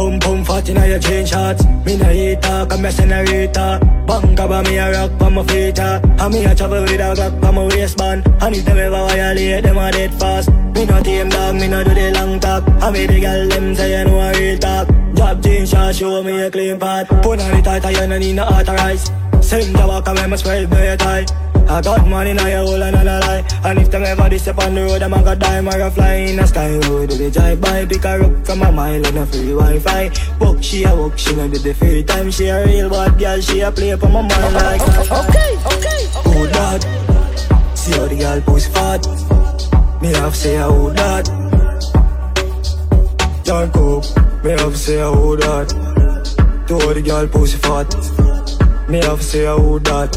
Pum pum fat inna your chain shots. Me nah eat talk, I'm a senorita. Banga ba me a rock pa my feet ah. And me a travel with a rock pa my waistband. And if them ever violate, them a dead fast. Me no tame dog, me no do the long talk. I make the girl them say you know a real talk. Drop jeans, shot, show me a clean part. Put on the tight, I no need no authorize. Send the walk away, my me a tie. I got money now, you hold another lie. And if them ever this on the road, them a got dime or a fly in a sky road. Do the drive by, pick her up from a mile and a free Wi-Fi. Walk, she a walk, she no do the free time. She a real bad girl, she a play for my mind like. Okay, okay, Oh Lord, see how the girl pussy fat. Me have say oh that. John Cook, me have say oh that. To all the girl pussy fat. Me have say oh that.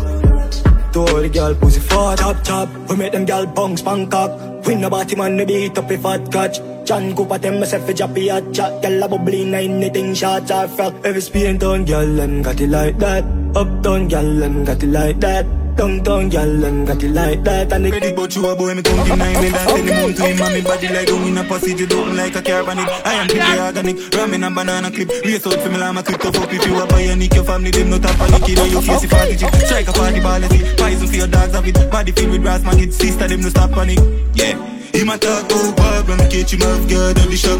To all the girl pussy fat. Chop chop, we make them girl bungs Bangkok. Win the body man, the beat up a fat catch. John Cook, them myself a jappy hot chat. Girl a bubbly nine, anything shots are frock. Every spin down, girl and got it like that. Up down, girl and got it like that. Down down, girl them got it like that. And the Ready but you a boy, me come deny me that Any moon to him and me body like down in a passage You don't like a caravan it I am pure organic Ramen and banana clip. Race out for me like my clip tough up If you a buy a nick your family them not a panic In your face if party chip. Strike a party ball see. Poison for your dogs have it. Body filled with brass maggots Sister them no stop panic Yeah him a talk about Bob, when me catch him off guard at the shop.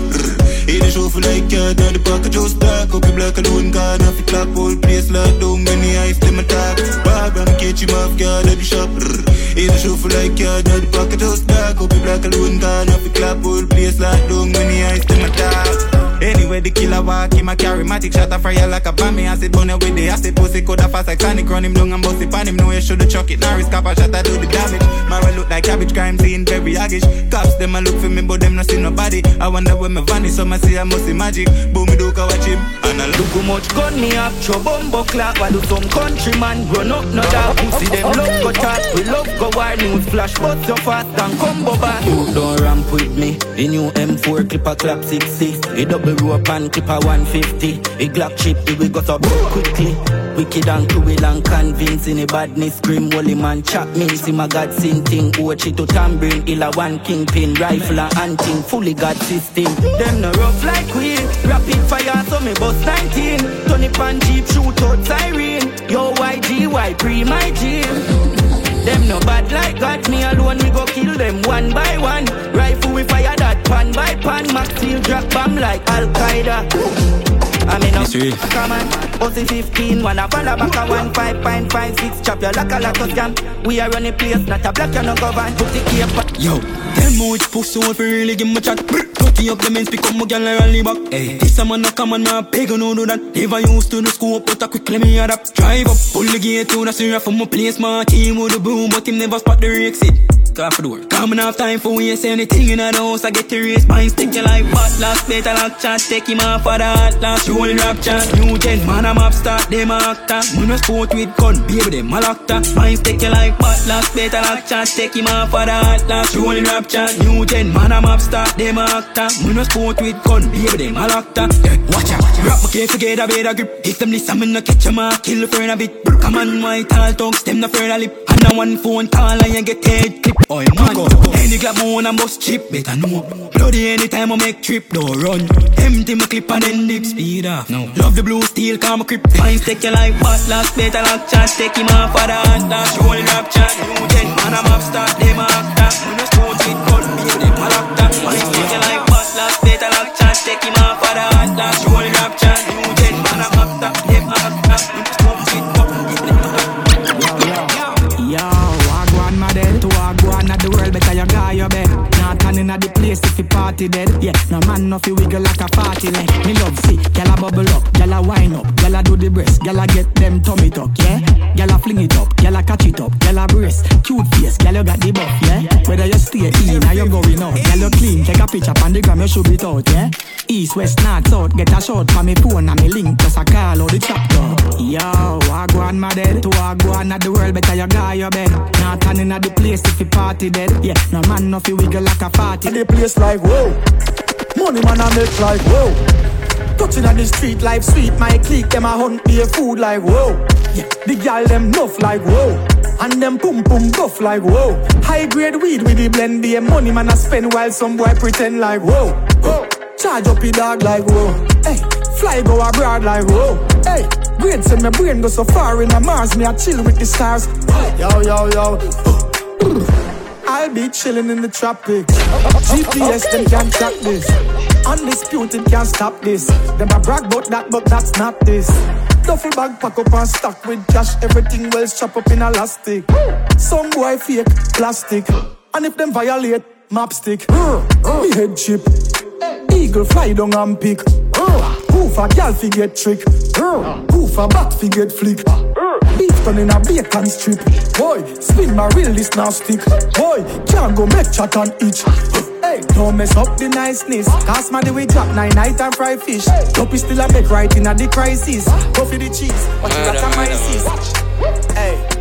Hey, the show for like yard, now the pocket just dark. Up the black alone, car, now fi clock whole place locked down. When the ice them attack. Bob, when me catch him off guard at the shop. Hey, the show for like yard, now the pocket just dark. Up the black alone, car, now fi clock whole place locked down. When the ice them attack. Anyway, the killer walk, him a charismatic shot a fire like a bomb. Me acid bunny with the acid pussy, coulda fast like Sonic. Run him down and bust it on him. No, you shoulda chuck it. Now risk up a shot, I do the damage. Mara look like cabbage, crime scene, very aggish. Cops them a look for me, but them not see nobody. I wonder where me vanish, so I see I must see magic. Boom, me do watch him, and I look how much gun me have, show bumbo clap While do some countryman run up no dog Pussy them love go talk, we love go war News flash but so fast and combo back You don't ramp with me, the new M4 clip a clap 66. A double rope and clip a 150 A Glock chip, we got up quickly. Wicked and cruel and convincing. A badness scream, holy man chop me See my God sin thing, Ochi to tambourine Illa one kingpin, rifle and hunting Fully God system. Them no rough like we Rapid fire so me bust 19 Tony pan jeep shoot out siren. Yo YG, Y pre my gym Them no bad like God, me alone, we go kill them one by one. Rifle we fire that pan by pan, Max steel drop bomb like Al Qaeda. I mean, no, come on, Uzi 15, one a ball back a one five point five six, chop your like a lot of scam. We are running place, not a black, you no govern. Put the cape. Yo, them much pussy if you really give me chat. Dirty up the men's pick up my gal and rally back. Hey, this a man no come on, my beg no do that. Never used to the school, but I quickly me adapt. Drive up, pull the gate to the syrup from my place. My team with the boom, but him never spot the exit. For the work. Coming off time for we say anything in the house. I get the race, mine stick you like butt last better lock chat. Take him off for the hot last. Rolling rap chat. New gen, man, I'm up start. Them a actor. We no sport with gun, baby, them a locked Mine stick you like butt last better lock chat. Take him off for the hot last. Rolling rap chat. New gen, man, I'm up start. Them a actor. We no sport with gun, baby, them a locked Yeah, watch out. Rap my case together, better grip. If them me no catch them, a kill the friend a bit. Come on, my tall tongues, them no afraid of lip. And a one phone call and you get head clip. Oi man, go. any clap moon and bust chip, better know. Bloody anytime I make trip, don't run. Empty my clip and then dip speed off. No, love the blue steel, calm my grip. Fine, take your life, but last better lock chance, take him off for the hand, dash, rolling up chat. New gen, man, I'm up start, them actor. We no sport with gun, be them a locked Fine, take your life, but last better lock chance, take him off for the hand, dash, rolling At the place if you party dead. Yeah, no man no fi wiggle like a party leg. Me love see, gyal a bubble up, gyal a wine up Gyal a do the breast, gyal a get them tummy tuck, yeah? Gyal a fling it up, gyal a catch it up Gyal a brace, cute face, gyal you got the buff, yeah? Whether you stay in or you going out Gyal you clean, take a picture on the gram you should it out, yeah? East, west, north, south, get a shot for me phone and me link Just a call out the chapter. Yo, wagwan my dead To wagwan at the world better you guy your bed. Not turning at the place if you party dead Yeah, no man no fi wiggle like a party And the place like whoa. Money man I make like whoa. Touching on the street life sweet My clique them a hunt be a food like whoa. Yeah, the gal them nuff like whoa. And them boom boom buff like whoa. High grade weed with the blend a money man I spend while some boy pretend like whoa. Whoa. Charge up your dog like whoa. Hey, fly go abroad like whoa. Hey, grades in my brain go so far in the Mars Me I chill with the stars. Yo yo yo I'll be chilling in the tropics. GPS, them can't track this. Undisputed can't stop this. Them a brag about that, but that's not this. Duffel bag pack up and stack with cash. Everything well strap up in elastic. Some boy fake plastic. And if them violate, map stick. Me head chip. Eagle fly down and pick. Poof a gal fi get trick. Poof a bat fi get flick. Beef done in a bacon strip. Boy, spin my real this now stick. Boy, can't go make chat and itch. Hey, don't mess up the niceness. Cast my we drop nine night and fry fish. Top is still a make right in a the crisis. Go for the cheese, but you got a my sis. Hey, hey.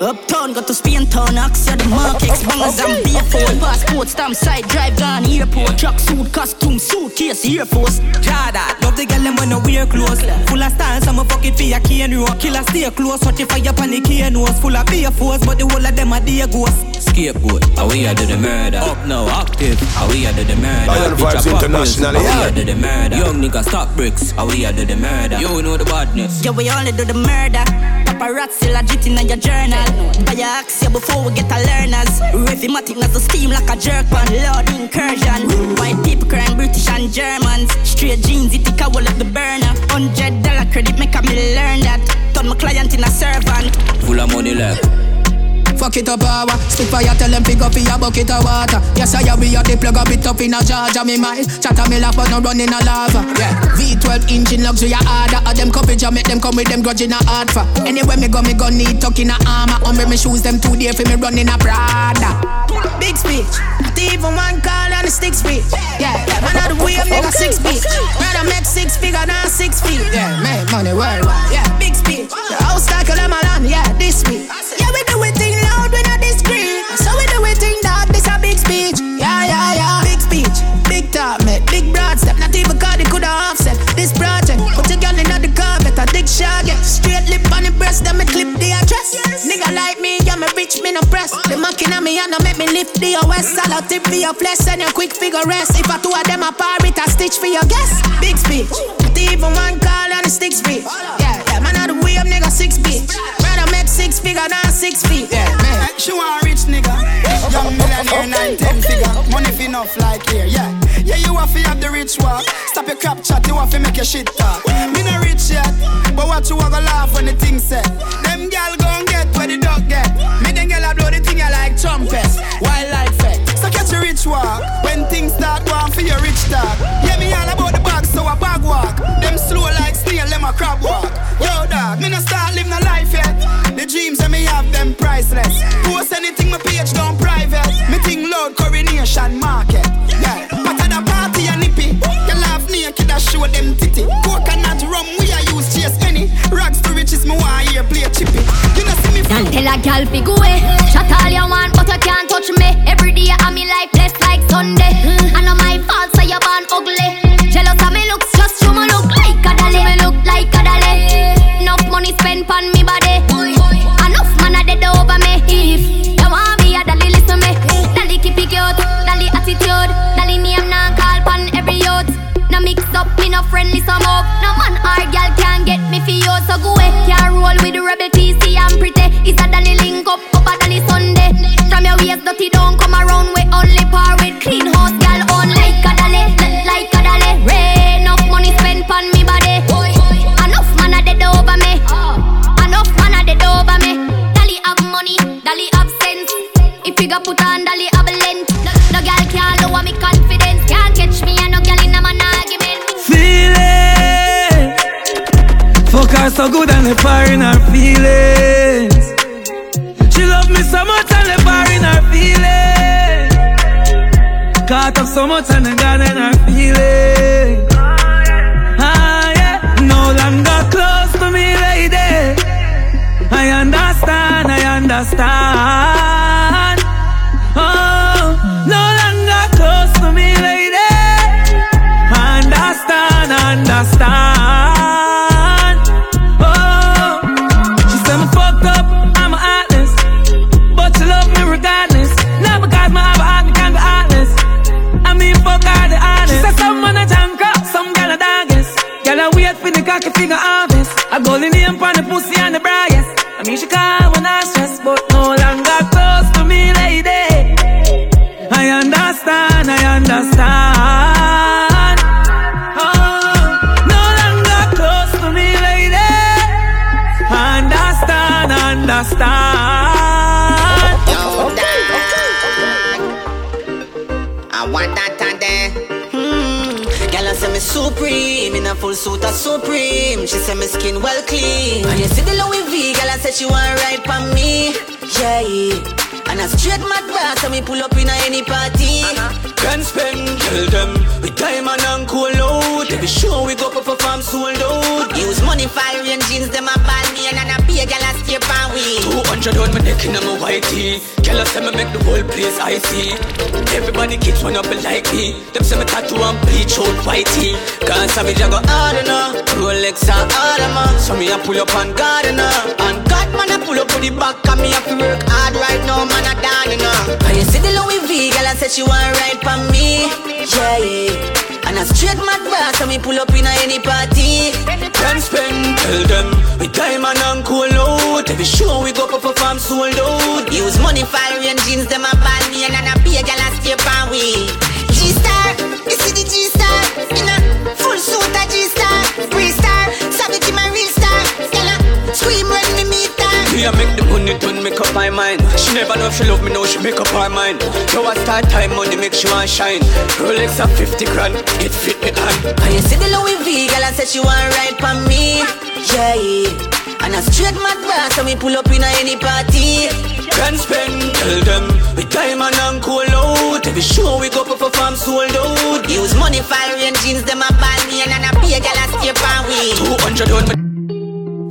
Uptown, got to Spain town, Axia the markets, bangers and beer phone. Passport, stamp, side drive, gone airport. Truck suit, costume, suitcase, Air Force. Jada, love the girl them when no wear clothes. Full of style, some fuck it for your cane row. Killer stay close, watch it fire pan the cane nose. Full of beer force, but the whole of them are dear ghosts. Scapegoat, how we are do the murder. Up now, active, how we are do the murder. Lion Bitch, Vibes a pop International, pills, How yeah. we are do the murder. Young nigga stop bricks, how we are do the murder. You know the badness. Yeah, we only do the murder. Paparazzi legit in your journal. Buy your axia before we get a learners. Rhythmatic as a steam like a jerk pan. Lord incursion. White people crying British and Germans. Straight jeans, it take a wall of the burner. Hundred dollar credit make a me learn that. Turn my client in a servant. Full of money left. Fuck it up power Spit fire tell them pick up your bucket of water Yes I we are the plug a bit up in a charge me mind Chatter me laugh but no run in a lava Yeah V12 engine luxury harder All them coverage I make them come with them grudge in a hard for Anywhere me go me go need tuck in a armor On me me shoes them two day for me run in a Prada Big speech. Not even one call on the stick speech. Yeah, man out the way up nigga six feet. Rather make six figure than six feet. Yeah, make money worldwide Yeah, big speech. The house like a lemon. Yeah, this week. A for your flesh and your quick figure rest. If I two of them apart, it a stitch for your guess. Big speech. Not even one call on the stick speech. Yeah, yeah, man, out the way up, nigga, six feet. Rather make six figure than six feet. Yeah, make okay, ten okay, figure, money fi enough like here, yeah. Yeah, you have to have the rich walk. Stop your crap chat, you have to make your shit talk. Me no rich yet, but what you want to laugh when the thing set? Them gal gon' get where the dog get. Me them gal blow the thing I like trumpets, wildlife effect. So catch a rich walk when things start going for your rich talk. Yeah, me all about the bag, so I bag walk. Them slow like snail, them a crab walk. Yo, dog, me no start that me priceless. Post anything my page down private. Me think loud coronation market. Yeah, but at the party and nippy. You laugh naked, I show them titty. Coconut rum, we are use chase any. Rags to riches, me want here play chippy. You know see me. Girl, tell a gal fi go away. Shut all you want, but you can't touch me. Every day I'm me life less like Sunday. Mm. I know my fault, so you born ugly. Jealous of me looks, just show me look like a dolly. Me look like a dolly. Enough money spent on me body. A dead over me. If you want me, a dolly listen me. Dolly keep it cute, dolly attitude, dolly name now call pon every youth. No mix up, me no friendly some up. No man or girl can get me for you, so go away. Can't roll with the rebel TC and pretty. It's a dolly link up, up a dolly Sunday. From your waist dirty don't come around with only par with clean house so good and the fire in her feelings. She love me so much and the fire in her feelings. Caught up so much and the God in her feelings. Ah yeah, no longer close to me, lady. I understand, I understand. Oh, no longer close to me, lady. Understand, understand. Full suit of supreme. She said my skin well clean. And you see the Louis V, girl, I say she want ride for me. Yeah. And a straight mad brass, and me pull up in a any party. Uh-huh. Can spend, tell them, with diamond and cool out. Every show we go farm sold out. Use money for and jeans, them a ball me and a pay girl a stay pan we. 200 on my neck in my white tee. Girl, I say me make the whole place icy. Everybody kids wanna be like me. Them say me tattoo and bleach out white tee. Cause Savage I go hard enough. Rolex and Audemars. So me a pull up on Gardner. And God man a pull up with the back, and me have to work hard right now, man a down, you know. And you see the Louis V, girl, I said she want ride for me. Yeah, yeah. And a straight mad brass, and me pull up in a any party. Can spend, tell them, with diamond and cool out. Every show we go up a farm sold out. Use money for and jeans, them a ball me and a pay girl a stay pan we. G-Star, you see the G-Star In a full suit of G-Star Free-star, savage in my real star Girl a scream when me meet her Me a make the money done make up my mind. She never know if she love me now she make up her mind. So I start time money make she want shine. Rolex at 50 grand, it fit me hand. And you see the Louis V, girl, I said she want ride for me. Yeah. And a straight mad brass, and we pull up in a any party. Can spend, tell them, with diamond and cool out. Every show we go up a farm sold out. Use money for and jeans, them a buy me, and a pay girl, I stay pan we. 200 on me.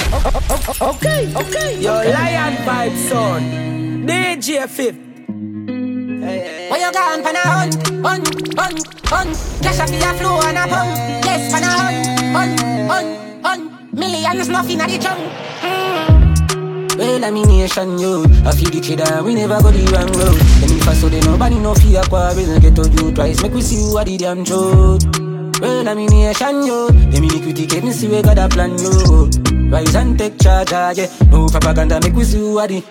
Okay, okay. Your lion vibe son. DJ FIF. Where you gone, pan a hunt, hunt, hunt, hunt. Cash up your flow and a pump. Yes, pan a hunt, hunt, hunt, hunt. Millions nothing at the jump mm. Well, I'm in nation, yo. I feel the kid we never go the wrong road. Them if I saw they nobody no fear quarrel Get to you twice, make we see who are the damn truth. Well, I'm in nation, yo. Them iniquity get me see we got a plan, yo Rise and take charge, ah, yeah No propaganda, make we who are the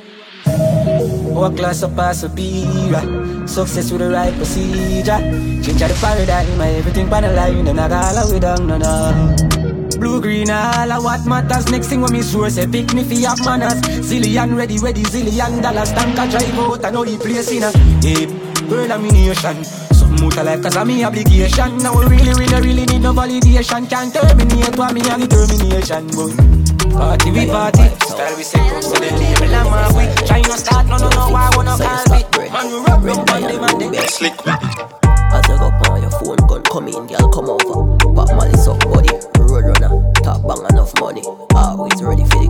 Our class up pass superior. Success with the right procedure. Change the paradigm, ah, everything pan the line, and I got all we down, no. Blue, green, all of what matters. Next thing when me source, say pick me fi have manners. Zillion ready, ready, zillion dollars. Tank a drive out, I know the place in a. Hey, girl, I'm in nation. Of life, cause I'm me obligation. Now we really, really, really need no validation. Can't terminate what me and determination. But party, we party. Style we set up, so the label I'm off we. Try not start, no, no, no, why wanna call me? Man, we rock, rock, on them and they Slick with it. As you go on your phone, gun come in, girl, come over. Pop money, suck body, road runner, top bang enough money. Always ready for the